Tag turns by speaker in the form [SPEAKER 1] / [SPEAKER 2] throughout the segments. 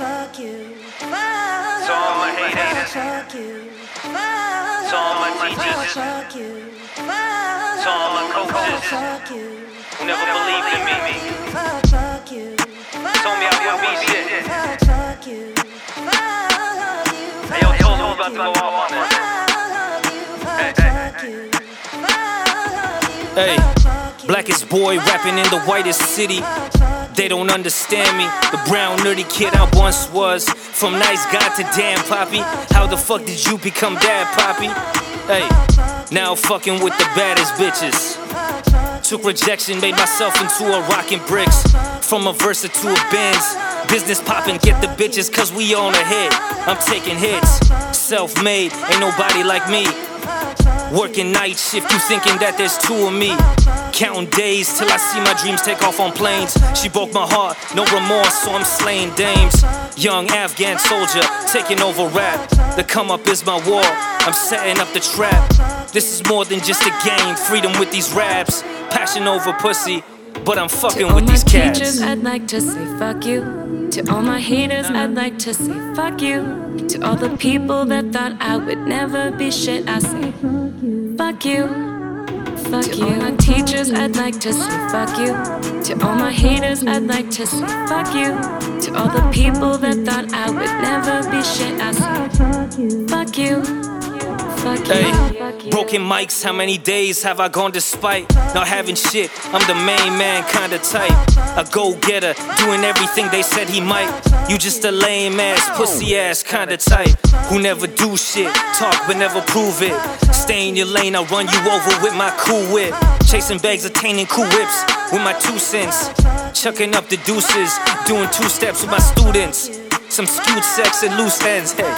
[SPEAKER 1] Fuck you.
[SPEAKER 2] To all my haters,
[SPEAKER 1] Fuck you.
[SPEAKER 2] to all my teachers,
[SPEAKER 1] Fuck you.
[SPEAKER 2] to all my coaches
[SPEAKER 1] Fuck you.
[SPEAKER 2] who never believed in me,
[SPEAKER 1] Fuck you.
[SPEAKER 2] told me I would be shit.
[SPEAKER 1] Fuck you.
[SPEAKER 2] Hey, yo, Toes about to go off on this. Hey, hey, hey.
[SPEAKER 3] Hey, blackest boy rapping in the whitest city. They don't understand me. The brown nerdy kid I once was. From nice guy to damn poppy. How the fuck did you become dad poppy? Hey, now fucking with the baddest bitches. Took rejection, made myself into a rockin' bricks. From a Versa to a Benz. Business poppin', get the bitches, cause we on a hit. I'm taking hits. Self made, ain't nobody like me. Working night shift, you thinking that there's two of me. Counting days till I see my dreams take off on planes. She broke my heart, no remorse, so I'm slaying dames. Young Afghan soldier, taking over rap. The come up is my war, I'm setting up the trap. This is more than just a game, freedom with these raps. Passion over pussy, but I'm
[SPEAKER 4] To
[SPEAKER 3] fucking
[SPEAKER 4] all
[SPEAKER 3] with
[SPEAKER 4] my
[SPEAKER 3] these cats.
[SPEAKER 4] teachers, I'd like to say fuck you. To all my haters, I'd like to say fuck you. To all the people that thought I would never be shit, I say fuck you. Fuck to you. all my teachers, I'd like to say fuck you. To all my haters, I'd like to say fuck you. To all the people that thought I would never be shit, I say fuck you. Fuck you.
[SPEAKER 3] Hey,
[SPEAKER 4] fuck you.
[SPEAKER 3] broken mics, how many days have I gone despite not having shit? I'm the main man, kinda type. A go getter, doing everything they said he might. You just a lame ass, pussy ass kinda type. Who never do shit, talk but never prove it. Stay in your lane, I'll run you over with my cool whip. Chasing bags, attaining cool whips with my two cents. Chucking up the deuces, doing two steps with my students. Some skewed sex and loose ends, hey.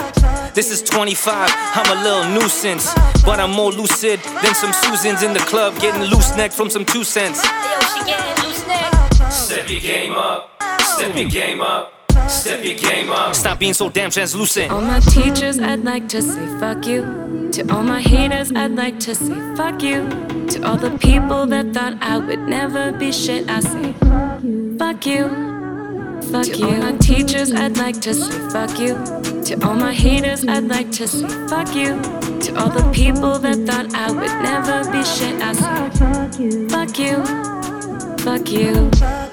[SPEAKER 3] This is 25, I'm a little nuisance. But I'm more lucid than some Susans in the club getting loose neck from some two cents.
[SPEAKER 5] Yo, she getting loose neck.
[SPEAKER 3] Step your game up, step your game up, step your game up. Stop being so damn translucent.
[SPEAKER 4] All my teachers, I'd like to say fuck you. To all my haters, I'd like to say fuck you. To all the people that thought I would never be shit, I say fuck you. Fuck to you. all my teachers, I'd like to say fuck you. To all my haters, I'd like to say fuck you. To all the people that thought I would never be shit, I say fuck you. Fuck you.